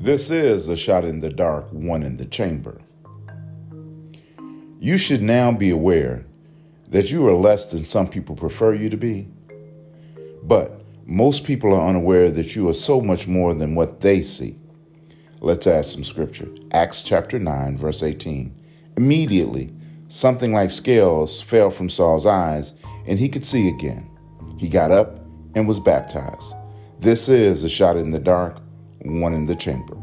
This is a shot in the dark, one in the chamber. You should now be aware that you are less than some people prefer you to be. But most people are unaware that you are so much more than what they see. Let's add some scripture. Acts chapter 9, verse 18. Immediately, something like scales fell from Saul's eyes, and he could see again. He got up and was baptized. This is a shot in the dark, one in the chamber.